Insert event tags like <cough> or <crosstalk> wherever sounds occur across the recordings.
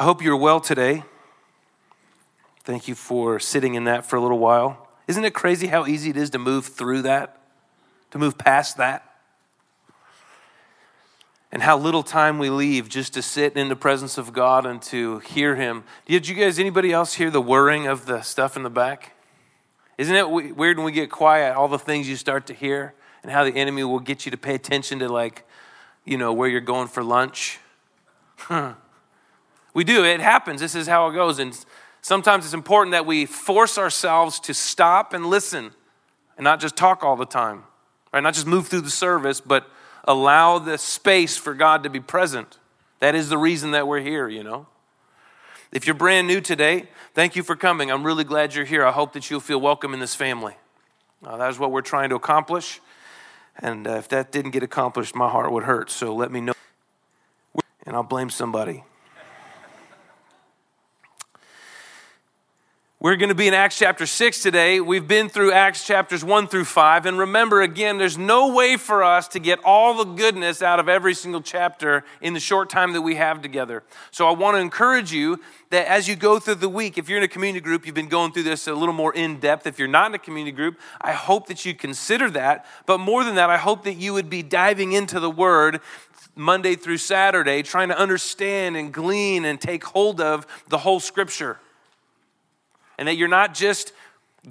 I hope you're well today. Thank you for sitting in that for a little while. Isn't it crazy how easy it is to move through that, to move past that? And how little time we leave just to sit in the presence of God and to hear Him. Did you guys, anybody else hear the whirring of the stuff in the back? Isn't it weird when we get quiet, all the things you start to hear and how the enemy will get you to pay attention to, like, you know, where you're going for lunch? <laughs> We do, it happens. This is how it goes. And sometimes it's important that we force ourselves to stop and listen and not just talk all the time, right? Not just move through the service, but allow the space for God to be present. That is the reason that we're here, you know? If you're brand new today, thank you for coming. I'm really glad you're here. I hope that you'll feel welcome in this family. Uh, that is what we're trying to accomplish. And uh, if that didn't get accomplished, my heart would hurt. So let me know. And I'll blame somebody. We're going to be in Acts chapter 6 today. We've been through Acts chapters 1 through 5. And remember, again, there's no way for us to get all the goodness out of every single chapter in the short time that we have together. So I want to encourage you that as you go through the week, if you're in a community group, you've been going through this a little more in depth. If you're not in a community group, I hope that you consider that. But more than that, I hope that you would be diving into the Word Monday through Saturday, trying to understand and glean and take hold of the whole Scripture and that you're not just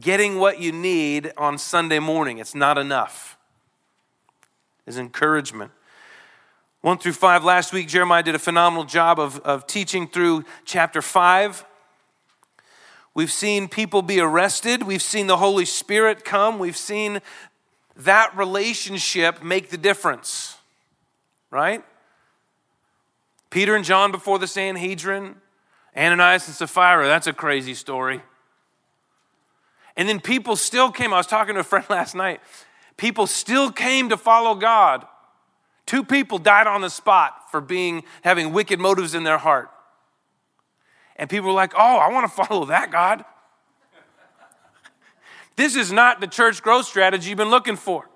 getting what you need on Sunday morning. It's not enough. Is encouragement. One through five, last week, Jeremiah did a phenomenal job of, of teaching through chapter five. We've seen people be arrested. We've seen the Holy Spirit come. We've seen that relationship make the difference, right? Peter and John before the Sanhedrin, Ananias and Sapphira, that's a crazy story. And then people still came. I was talking to a friend <laughs> last night. People still came to follow God. Two people died on the spot for being having wicked motives in their heart. And people were like, "Oh, I want to <laughs> follow that God." this is not the church growth strategy you've been looking for.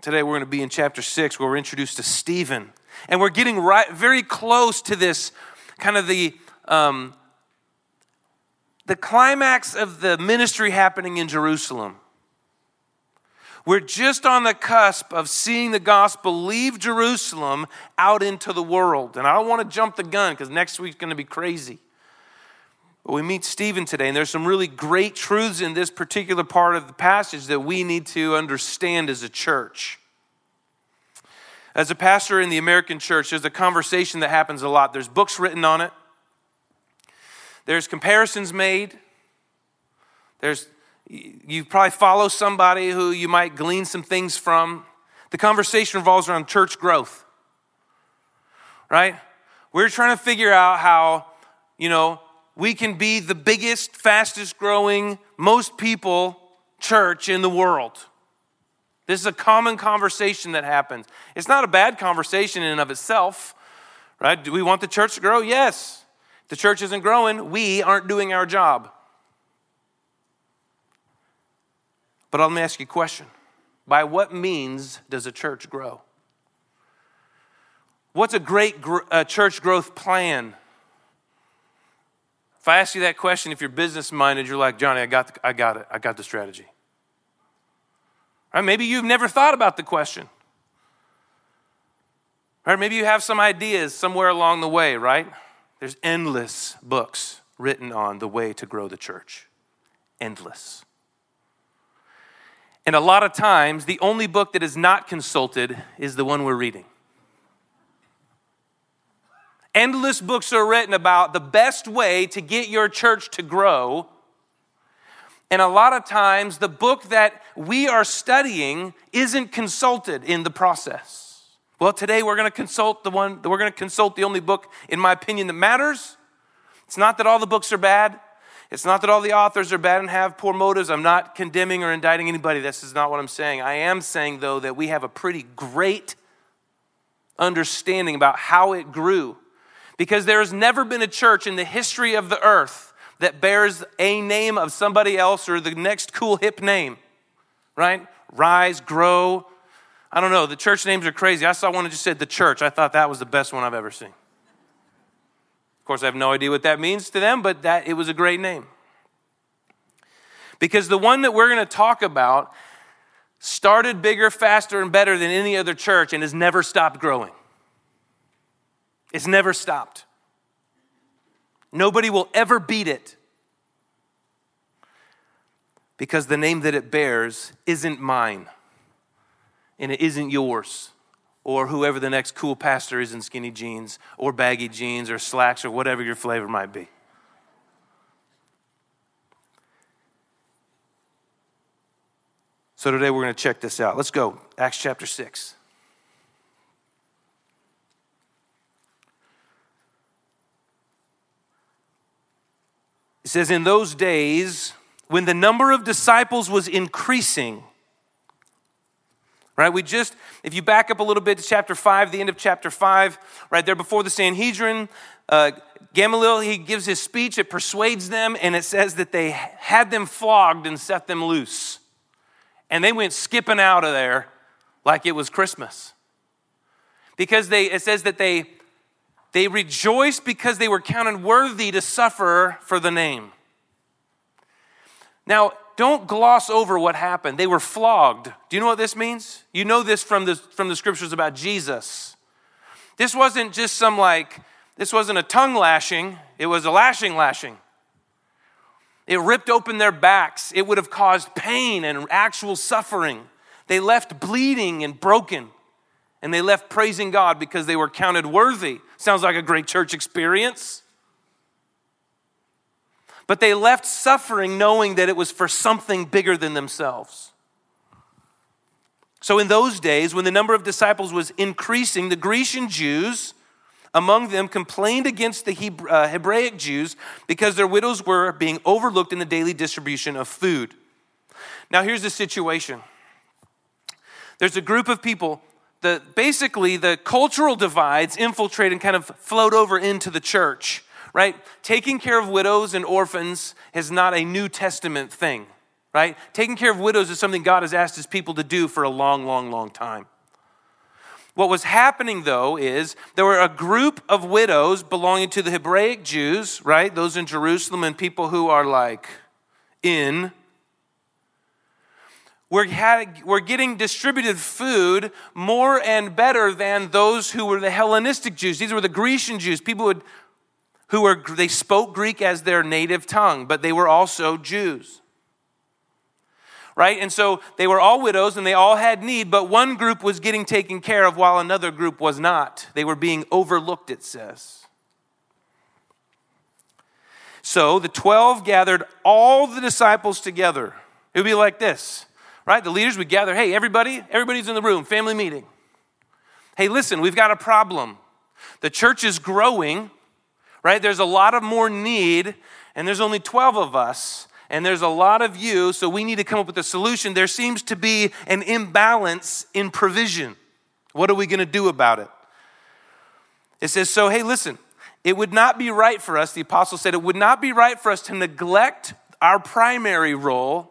Today we're going to be in chapter 6 where we're introduced to Stephen. And we're getting right very close to this kind of the um, the climax of the ministry happening in Jerusalem. We're just on the cusp of seeing the gospel leave Jerusalem out into the world. And I don't want to jump the gun because next week's going to be crazy. But we meet Stephen today, and there's some really great truths in this particular part of the passage that we need to understand as a church. As a pastor in the American church, there's a conversation that happens a lot. There's books written on it. There's comparisons made. There's you probably follow somebody who you might glean some things from. The conversation revolves around church growth. Right? We're trying to figure out how, you know, we can be the biggest, fastest growing, most people church in the world. This is a common conversation that happens. It's not a bad conversation in and of itself, right? Do we want the church to grow? Yes the church isn't growing, we aren't doing our job. But let me ask you a question By what means does a church grow? What's a great gr- uh, church growth plan? If I ask you that question, if you're business minded, you're like, Johnny, I got, the, I got it. I got the strategy. Right? Maybe you've never thought about the question. Or maybe you have some ideas somewhere along the way, right? There's endless books written on the way to grow the church. Endless. And a lot of times, the only book that is not consulted is the one we're reading. Endless books are written about the best way to get your church to grow. And a lot of times, the book that we are studying isn't consulted in the process. Well, today we're going to consult the one, we're going to consult the only book, in my opinion, that matters. It's not that all the books are bad. It's not that all the authors are bad and have poor motives. I'm not condemning or indicting anybody. This is not what I'm saying. I am saying, though, that we have a pretty great understanding about how it grew. Because there has never been a church in the history of the earth that bears a name of somebody else or the next cool hip name, right? Rise, grow, I don't know. The church names are crazy. I saw one that just said the church. I thought that was the best one I've ever seen. Of course, I have no idea what that means to them, but that it was a great name. Because the one that we're going to talk about started bigger, faster, and better than any other church and has never stopped growing. It's never stopped. Nobody will ever beat it because the name that it bears isn't mine and it isn't yours or whoever the next cool pastor is in skinny jeans or baggy jeans or slacks or whatever your flavor might be. So today we're going to check this out. Let's go. Acts chapter 6. It says, In those days, when the number of disciples was increasing, right? We just, if you back up a little bit to chapter 5, the end of chapter 5, right there before the Sanhedrin, uh, Gamaliel, he gives his speech, it persuades them, and it says that they had them flogged and set them loose. And they went skipping out of there like it was Christmas. Because they, it says that they they rejoiced because they were counted worthy to suffer for the name. Now, don't gloss over what happened. They were flogged. Do you know what this means? You know this from the, from the scriptures about Jesus. This wasn't just some like, this wasn't a tongue lashing, it was a lashing lashing. It ripped open their backs. It would have caused pain and actual suffering. They left bleeding and broken and they left praising God because they were counted worthy. Sounds like a great church experience. But they left suffering knowing that it was for something bigger than themselves. So, in those days, when the number of disciples was increasing, the Grecian Jews among them complained against the uh, Hebraic Jews because their widows were being overlooked in the daily distribution of food. Now, here's the situation there's a group of people that basically the cultural divides infiltrate and kind of float over into the church, right? Taking care of widows and orphans is not a New Testament thing, right? Taking care of widows is something God has asked his people to do for a long, long, long time. What was happening though is there were a group of widows belonging to the Hebraic Jews, right? Those in Jerusalem and people who are like in we're, had, we're getting distributed food more and better than those who were the Hellenistic Jews. These were the Grecian Jews, people who, who were, they spoke Greek as their native tongue, but they were also Jews. Right? And so they were all widows and they all had need, but one group was getting taken care of while another group was not. They were being overlooked, it says. So the 12 gathered all the disciples together. It would be like this right? The leaders would gather, hey, everybody, everybody's in the room, family meeting. Hey, listen, we've got a problem. The church is growing, right? There's a lot of more need, and there's only 12 of us, and there's a lot of you, so we need to come up with a solution. There seems to be an imbalance in provision. What are we going to do about it? It says, so hey, listen, it would not be right for us, the apostle said, it would not be right for us to neglect our primary role,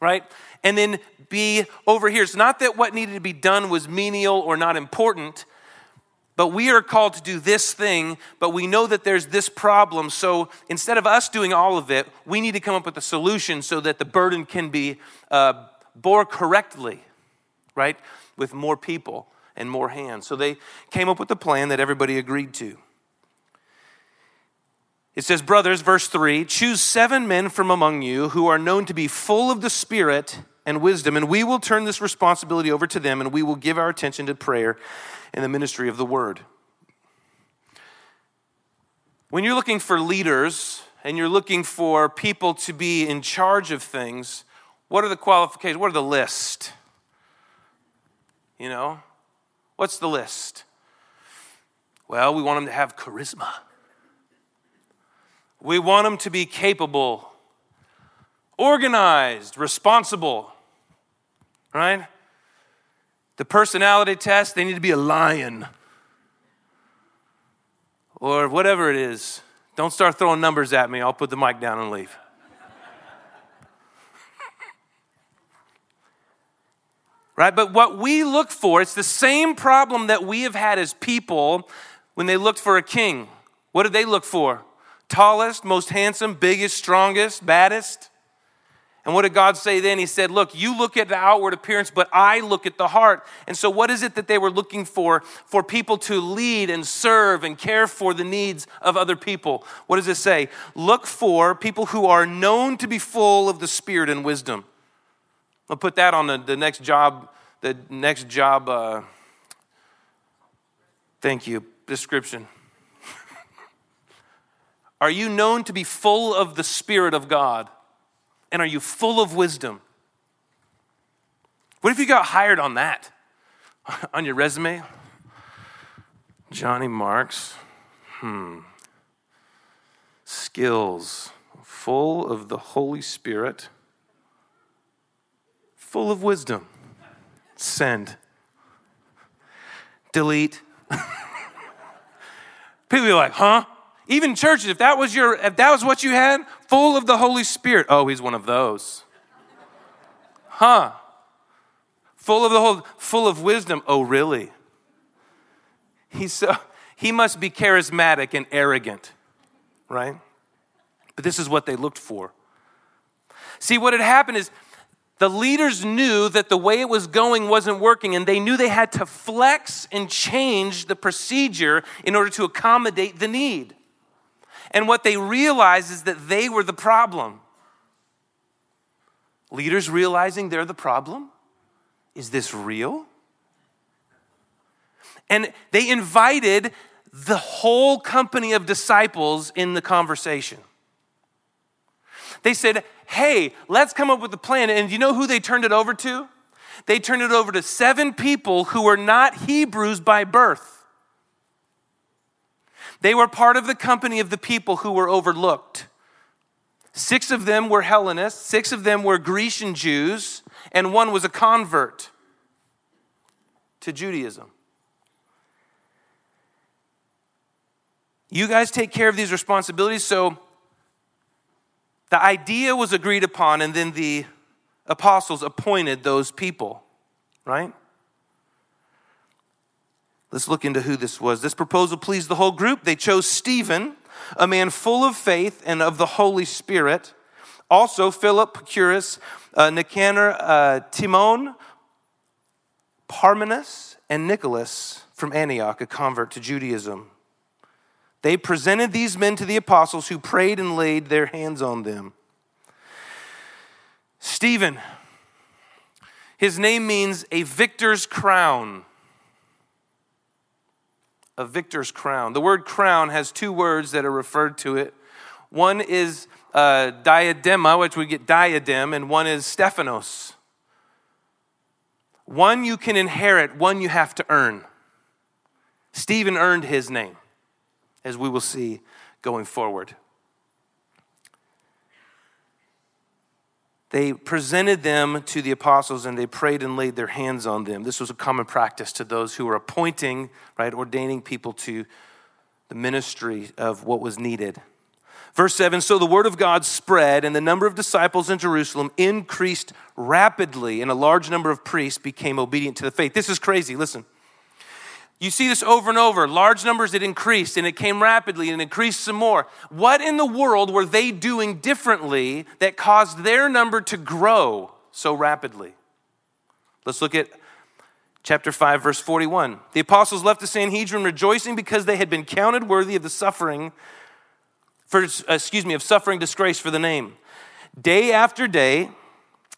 right? and then be over here. It's not that what needed to be done was menial or not important, but we are called to do this thing, but we know that there's this problem. So instead of us doing all of it, we need to come up with a solution so that the burden can be uh, bore correctly, right? With more people and more hands. So they came up with a plan that everybody agreed to. It says, Brothers, verse 3 choose seven men from among you who are known to be full of the Spirit and wisdom, and we will turn this responsibility over to them and we will give our attention to prayer and the ministry of the word. When you're looking for leaders and you're looking for people to be in charge of things, what are the qualifications? What are the list? You know, what's the list? Well, we want them to have charisma. We want them to be capable organized, responsible, right? The personality test, they need to be a lion or whatever it is. Don't start throwing numbers at me. I'll put the mic down and leave. right? But what we look for, it's the same problem that we have had as people when they looked for a king. What did they look for? Tallest, most handsome, biggest, strongest, baddest? And what did God say then? He said, Look, you look at the outward appearance, but I look at the heart. And so, what is it that they were looking for? For people to lead and serve and care for the needs of other people. What does it say? Look for people who are known to be full of the Spirit and wisdom. I'll put that on the, the next job, the next job, uh, thank you, description. <laughs> are you known to be full of the Spirit of God? And are you full of wisdom? What if you got hired on that? <laughs> on your resume? Johnny Marks. Hmm. Skills. Full of the Holy Spirit. Full of wisdom. Send. Delete. <laughs> People are like, huh? Even churches, if that was your, if that was what you had, full of the Holy Spirit. Oh, he's one of those. Huh? Full of the whole, full of wisdom. Oh, really? He's so, he must be charismatic and arrogant, right? But this is what they looked for. See, what had happened is the leaders knew that the way it was going wasn't working, and they knew they had to flex and change the procedure in order to accommodate the need. And what they realize is that they were the problem. Leaders realizing they're the problem? Is this real? And they invited the whole company of disciples in the conversation. They said, Hey, let's come up with a plan. And you know who they turned it over to? They turned it over to seven people who were not Hebrews by birth. They were part of the company of the people who were overlooked. Six of them were Hellenists, six of them were Grecian Jews, and one was a convert to Judaism. You guys take care of these responsibilities. So the idea was agreed upon, and then the apostles appointed those people, right? Let's look into who this was. This proposal pleased the whole group. They chose Stephen, a man full of faith and of the Holy Spirit. Also, Philip, Prochorus, uh, Nicanor, uh, Timon, Parmenas, and Nicholas from Antioch, a convert to Judaism. They presented these men to the apostles who prayed and laid their hands on them. Stephen, his name means a victor's crown a victor's crown. The word crown has two words that are referred to it. One is uh, diadema, which we get diadem, and one is Stephanos. One you can inherit, one you have to earn. Stephen earned his name, as we will see going forward. They presented them to the apostles and they prayed and laid their hands on them. This was a common practice to those who were appointing, right, ordaining people to the ministry of what was needed. Verse 7 So the word of God spread, and the number of disciples in Jerusalem increased rapidly, and a large number of priests became obedient to the faith. This is crazy. Listen. You see this over and over. Large numbers, it increased and it came rapidly and increased some more. What in the world were they doing differently that caused their number to grow so rapidly? Let's look at chapter 5, verse 41. The apostles left the Sanhedrin rejoicing because they had been counted worthy of the suffering, for, excuse me, of suffering disgrace for the name. Day after day,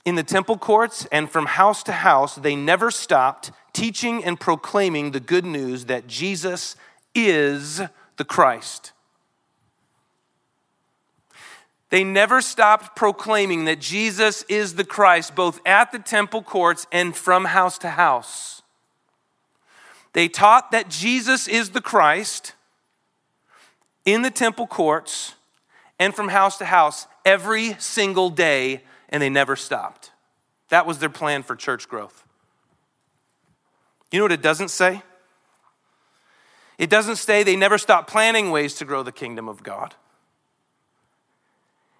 in the temple courts and from house to house, they never stopped teaching and proclaiming the good news that Jesus is the Christ. They never stopped proclaiming that Jesus is the Christ, both at the temple courts and from house to house. They taught that Jesus is the Christ in the temple courts and from house to house every single day, and they never stopped. That was their plan for church growth. You know what it doesn't say? It doesn't say they never stopped planning ways to grow the kingdom of God.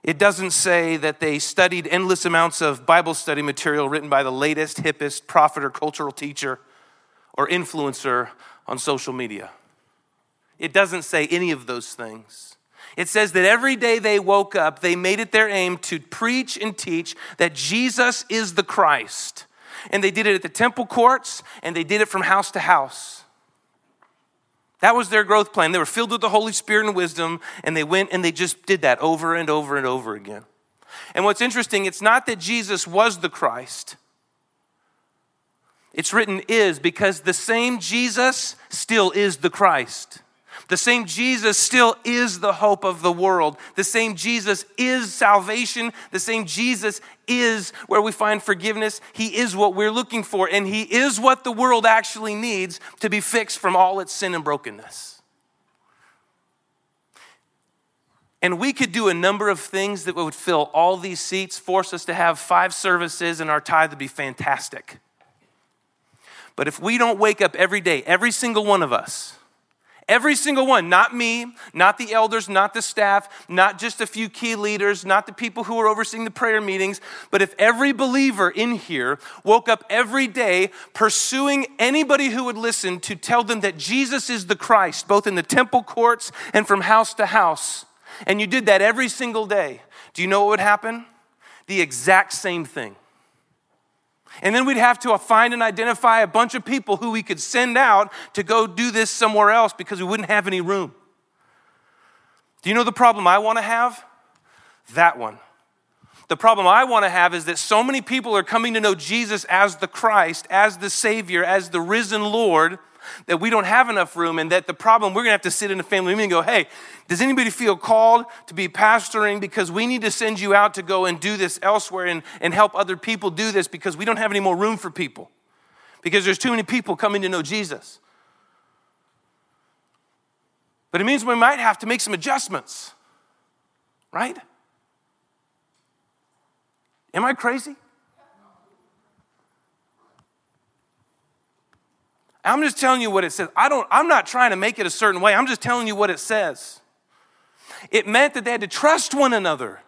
It doesn't say that they studied endless amounts of Bible study material written by the latest, hippest prophet or cultural teacher or influencer on social media. it doesn't say any of those things. It says that every day they woke up, they made it their aim to preach and teach that Jesus is the Christ. And they did it at the temple courts and they did it from house to house. That was their growth plan. They were filled with the Holy Spirit and wisdom, and they went and they just did that over and over and over again. And what's interesting, it's not that Jesus was the Christ. It's written is because the same Jesus still is the Christ. The same Jesus still is the hope of the world. The same Jesus is salvation. The same Jesus is where we find forgiveness. He is what we're looking for, and He is what the world actually needs to be fixed from all its sin and brokenness. And we could do a number of things that would fill all these seats, force us to have five services, and our tithe would be fantastic. But if we don't wake up every day, every single one of us, Every single one, not me, not the elders, not the staff, not just a few key leaders, not the people who are overseeing the prayer meetings, but if every believer in here woke up every day pursuing anybody who would listen to tell them that Jesus is the Christ, both in the temple courts and from house to house, and you did that every single day, do you know what would happen? The exact same thing. And then we'd have to find and identify a bunch of people who we could send out to go do this somewhere else because we wouldn't have any room. Do you know the problem I want to have? That one. The problem I want to have is that so many people are coming to know Jesus as the Christ, as the Savior, as the risen Lord that we don't have enough room, and that the problem we're gonna have to sit in a family meeting and go, hey, does anybody feel called to be pastoring? Because we need to send you out to go and do this elsewhere and, and help other people do this because we don't have any more room for people. Because there's too many people coming to know Jesus. But it means we might have to make some adjustments, right? Am I crazy? I'm just telling you what it says. I don't, I'm not trying to make it a certain way. I'm just telling you what it says. It meant that they had to trust one another.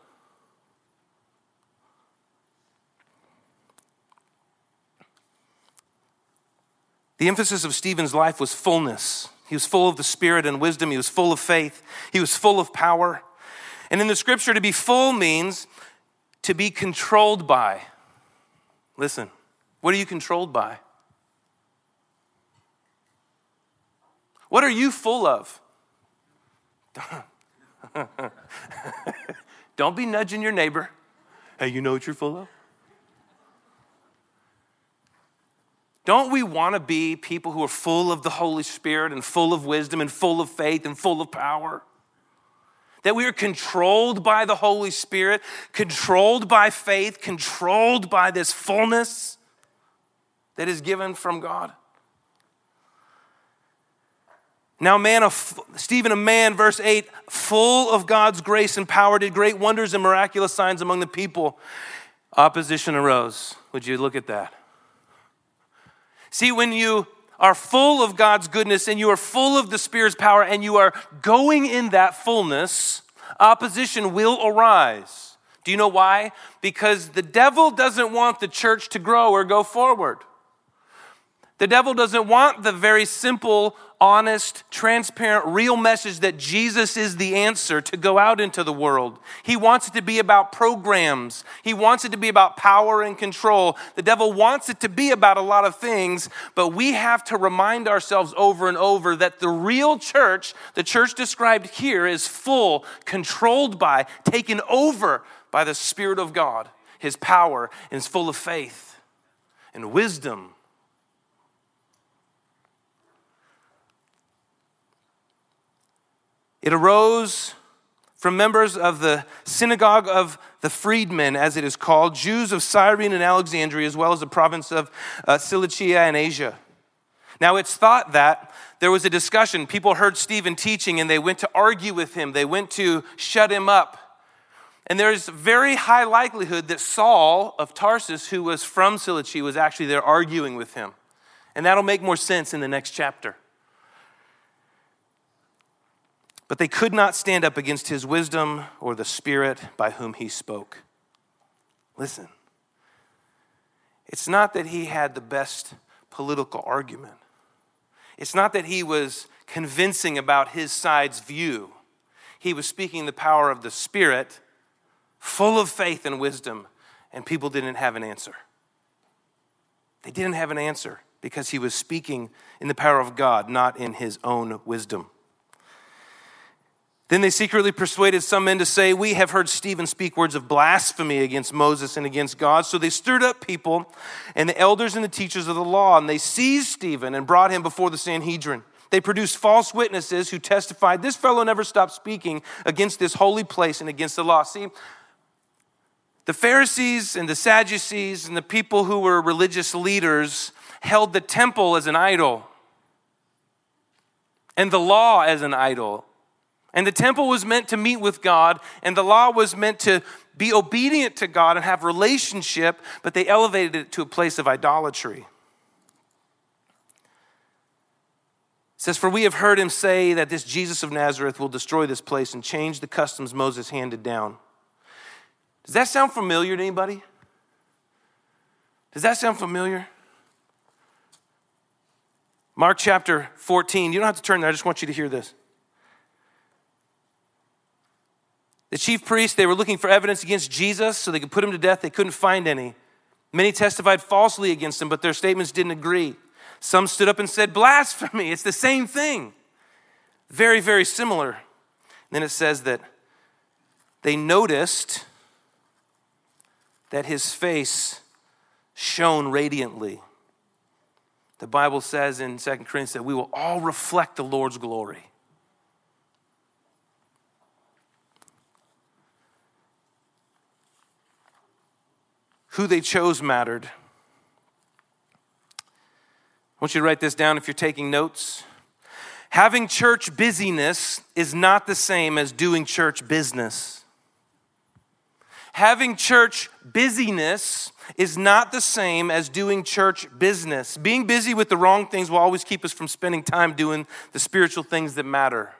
The emphasis of Stephen's life was fullness. He was full of the Spirit and wisdom. He was full of faith. He was full of power. And in the scripture, to be full means to be controlled by. Listen, what are you controlled by? What are you full of? <laughs> Don't be nudging your neighbor. Hey, you know what you're full of? Don't we want to be people who are full of the Holy Spirit and full of wisdom and full of faith and full of power? That we are controlled by the Holy Spirit, controlled by faith, controlled by this fullness that is given from God? Now, man, of Stephen, a man, verse 8, full of God's grace and power, did great wonders and miraculous signs among the people. Opposition arose. Would you look at that? See, when you are full of God's goodness and you are full of the Spirit's power and you are going in that fullness, opposition will arise. Do you know why? Because the devil doesn't want the church to grow or go forward. The devil doesn't want the very simple, honest, transparent, real message that Jesus is the answer to go out into the world. He wants it to be about programs. He wants it to be about power and control. The devil wants it to be about a lot of things, but we have to remind ourselves over and over that the real church, the church described here, is full, controlled by, taken over by the Spirit of God, His power, and is full of faith and wisdom It arose from members of the synagogue of the freedmen, as it is called, Jews of Cyrene and Alexandria, as well as the province of uh, Cilicia and Asia. Now, it's thought that there was a discussion. People heard Stephen teaching and they went to argue with him, they went to shut him up. And there's very high likelihood that Saul of Tarsus, who was from Cilicia, was actually there arguing with him. And that'll make more sense in the next chapter. But they could not stand up against his wisdom or the spirit by whom he spoke. Listen, it's not that he had the best political argument, it's not that he was convincing about his side's view. He was speaking the power of the Spirit, full of faith and wisdom, and people didn't have an answer. They didn't have an answer because he was speaking in the power of God, not in his own wisdom. Then they secretly persuaded some men to say, We have heard Stephen speak words of blasphemy against Moses and against God. So they stirred up people and the elders and the teachers of the law, and they seized Stephen and brought him before the Sanhedrin. They produced false witnesses who testified, This fellow never stopped speaking against this holy place and against the law. See, the Pharisees and the Sadducees and the people who were religious leaders held the temple as an idol and the law as an idol. And the temple was meant to meet with God, and the law was meant to be obedient to God and have relationship, but they elevated it to a place of idolatry. It says, For we have heard him say that this Jesus of Nazareth will destroy this place and change the customs Moses handed down. Does that sound familiar to anybody? Does that sound familiar? Mark chapter 14. You don't have to turn there, I just want you to hear this. The chief priests, they were looking for evidence against Jesus so they could put him to death. They couldn't find any. Many testified falsely against him, but their statements didn't agree. Some stood up and said, Blasphemy. It's the same thing. Very, very similar. And then it says that they noticed that his face shone radiantly. The Bible says in 2 Corinthians that we will all reflect the Lord's glory. Who they chose mattered. I want you to write this down if you're taking notes. Having church busyness is not the same as doing church business. Having church busyness is not the same as doing church business. Being busy with the wrong things will always keep us from spending time doing the spiritual things that matter.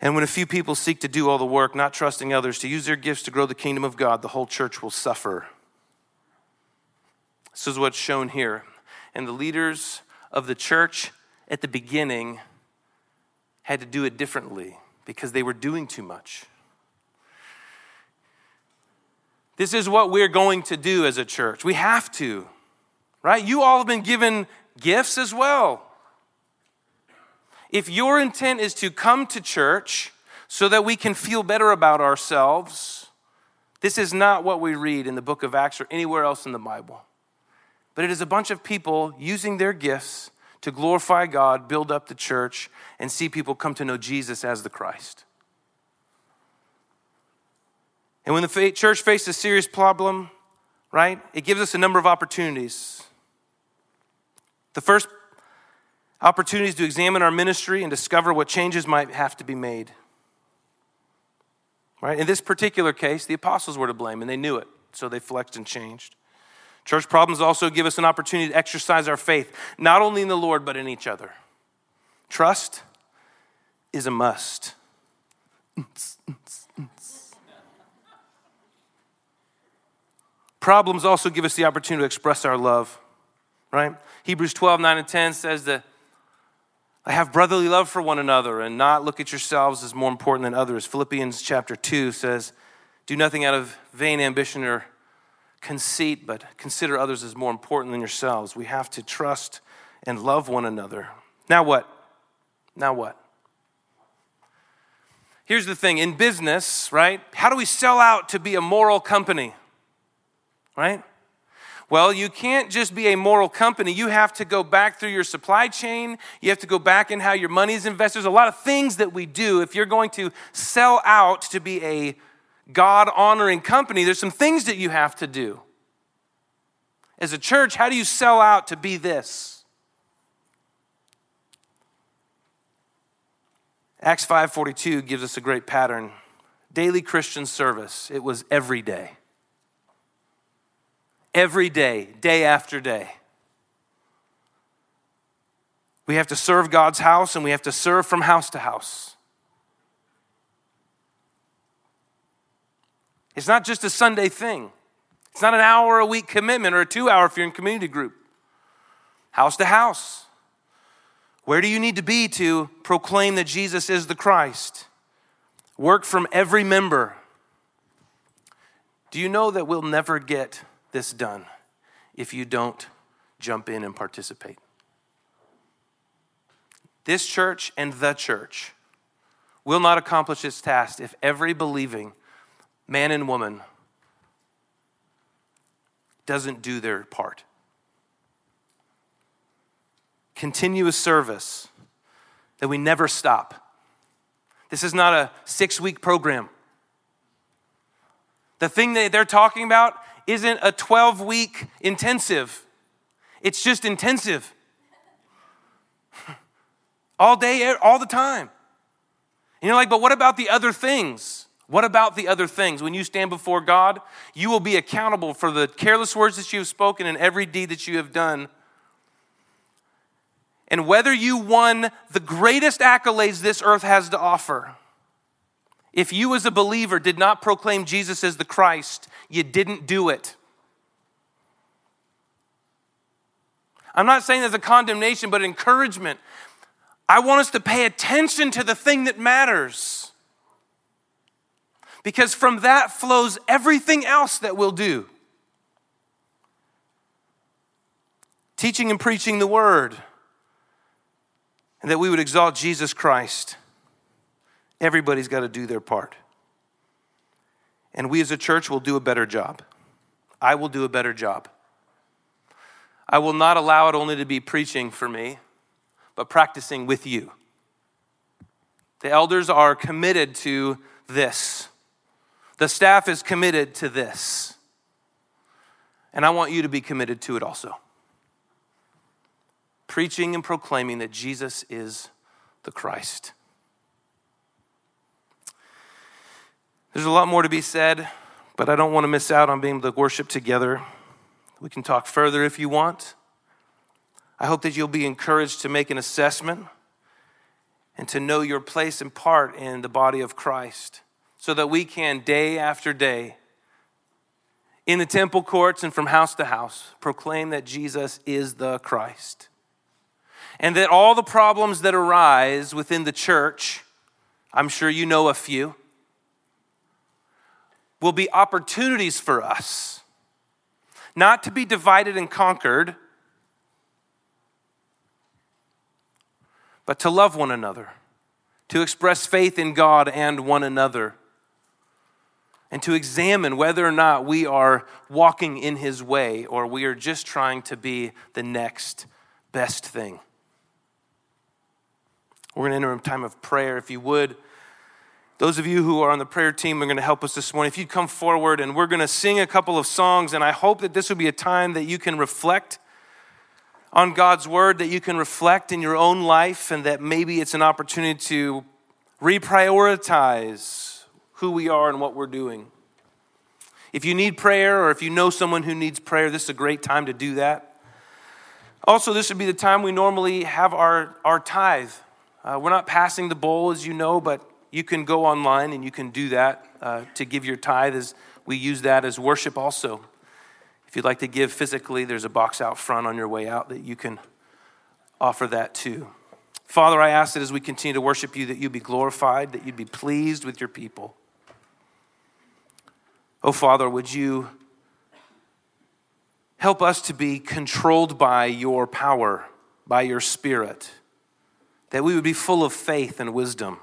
And when a few people seek to do all the work, not trusting others to use their gifts to grow the kingdom of God, the whole church will suffer. This is what's shown here. And the leaders of the church at the beginning had to do it differently because they were doing too much. This is what we're going to do as a church. We have to, right? You all have been given gifts as well. If your intent is to come to church so that we can feel better about ourselves, this is not what we read in the book of Acts or anywhere else in the Bible. But it is a bunch of people using their gifts to glorify God, build up the church, and see people come to know Jesus as the Christ. And when the church faces a serious problem, right, it gives us a number of opportunities. The first opportunity is to examine our ministry and discover what changes might have to be made. Right? In this particular case, the apostles were to blame, and they knew it, so they flexed and changed. Church problems also give us an opportunity to exercise our faith, not only in the Lord, but in each other. Trust is a must. Problems also give us the opportunity to express our love, right? Hebrews 12, 9 and 10 says that I have brotherly love for one another and not look at yourselves as more important than others. Philippians chapter 2 says, Do nothing out of vain ambition or conceit, but consider others as more important than yourselves. We have to trust and love one another. Now what? Now what? Here's the thing in business, right? How do we sell out to be a moral company? right? Well, you can't just be a moral company. You have to go back through your supply chain. You have to go back in how your money is invested. There's a lot of things that we do. If you're going to sell out to be a God honoring company, there's some things that you have to do. As a church, how do you sell out to be this? Acts 5:42 gives us a great pattern. Daily Christian service. It was every day every day, day after day. We have to serve God's house and we have to serve from house to house. It's not just a Sunday thing. It's not an hour a week commitment or a two hour if you're in community group. House to house. Where do you need to be to proclaim that Jesus is the Christ? Work from every member. Do you know that we'll never get this done if you don't jump in and participate? This church and the church will not accomplish its task if every believing man and woman doesn't do their part. Continuous service that we never stop. This is not a six week program. The thing that they're talking about isn't a 12 week intensive, it's just intensive. <laughs> all day, all the time. And you're like, but what about the other things? What about the other things? When you stand before God, you will be accountable for the careless words that you have spoken and every deed that you have done. And whether you won the greatest accolades this earth has to offer, if you as a believer did not proclaim Jesus as the Christ, you didn't do it. I'm not saying there's a condemnation, but encouragement. I want us to pay attention to the thing that matters because from that flows everything else that we'll do. Teaching and preaching the word, and that we would exalt Jesus Christ. Everybody's got to do their part. And we as a church will do a better job. I will do a better job. I will not allow it only to be preaching for me, but practicing with you. The elders are committed to this. The staff is committed to this. And I want you to be committed to it also. Preaching and proclaiming that Jesus is the Christ. There's a lot more to be said, but I don't want to miss out on being able to worship together. We can talk further if you want. I hope that you'll be encouraged to make an assessment and to know your place and part in the body of Christ so that we can, day after day, in the temple courts and from house to house, proclaim that Jesus is the Christ. And that all the problems that arise within the church, I'm sure you know a few, will be opportunities for us not to be divided and conquered, but to love one another, to express faith in God and one another and to examine whether or not we are walking in His way or we are just trying to be the next best thing. We're going to enter a time of prayer. If you would, those of you who are on the prayer team are going to help us this morning. If you'd come forward and we're going to sing a couple of songs, and I hope that this will be a time that you can reflect on God's word, that you can reflect in your own life, and that maybe it's an opportunity to reprioritize who we are and what we're doing. If you need prayer or if you know someone who needs prayer, this is a great time to do that. Also, this would be the time we normally have our, our tithe. Uh, we're not passing the bowl, as you know, but you can go online and you can do that uh, to give your tithe as we use that as worship also. If you'd like to give physically, there's a box out front on your way out that you can offer that too. Father, I ask that as we continue to worship you, that you be glorified, that you'd be pleased with your people. Oh, Father, would you help us to be controlled by your power, by your spirit, that we would be full of faith and wisdom,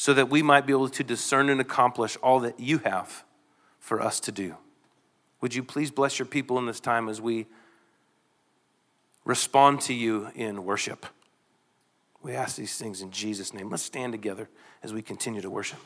so that we might be able to discern and accomplish all that you have for us to do. Would you please bless your people in this time as we respond to you in worship? We ask these things in Jesus' name. Let's stand together as we continue to worship.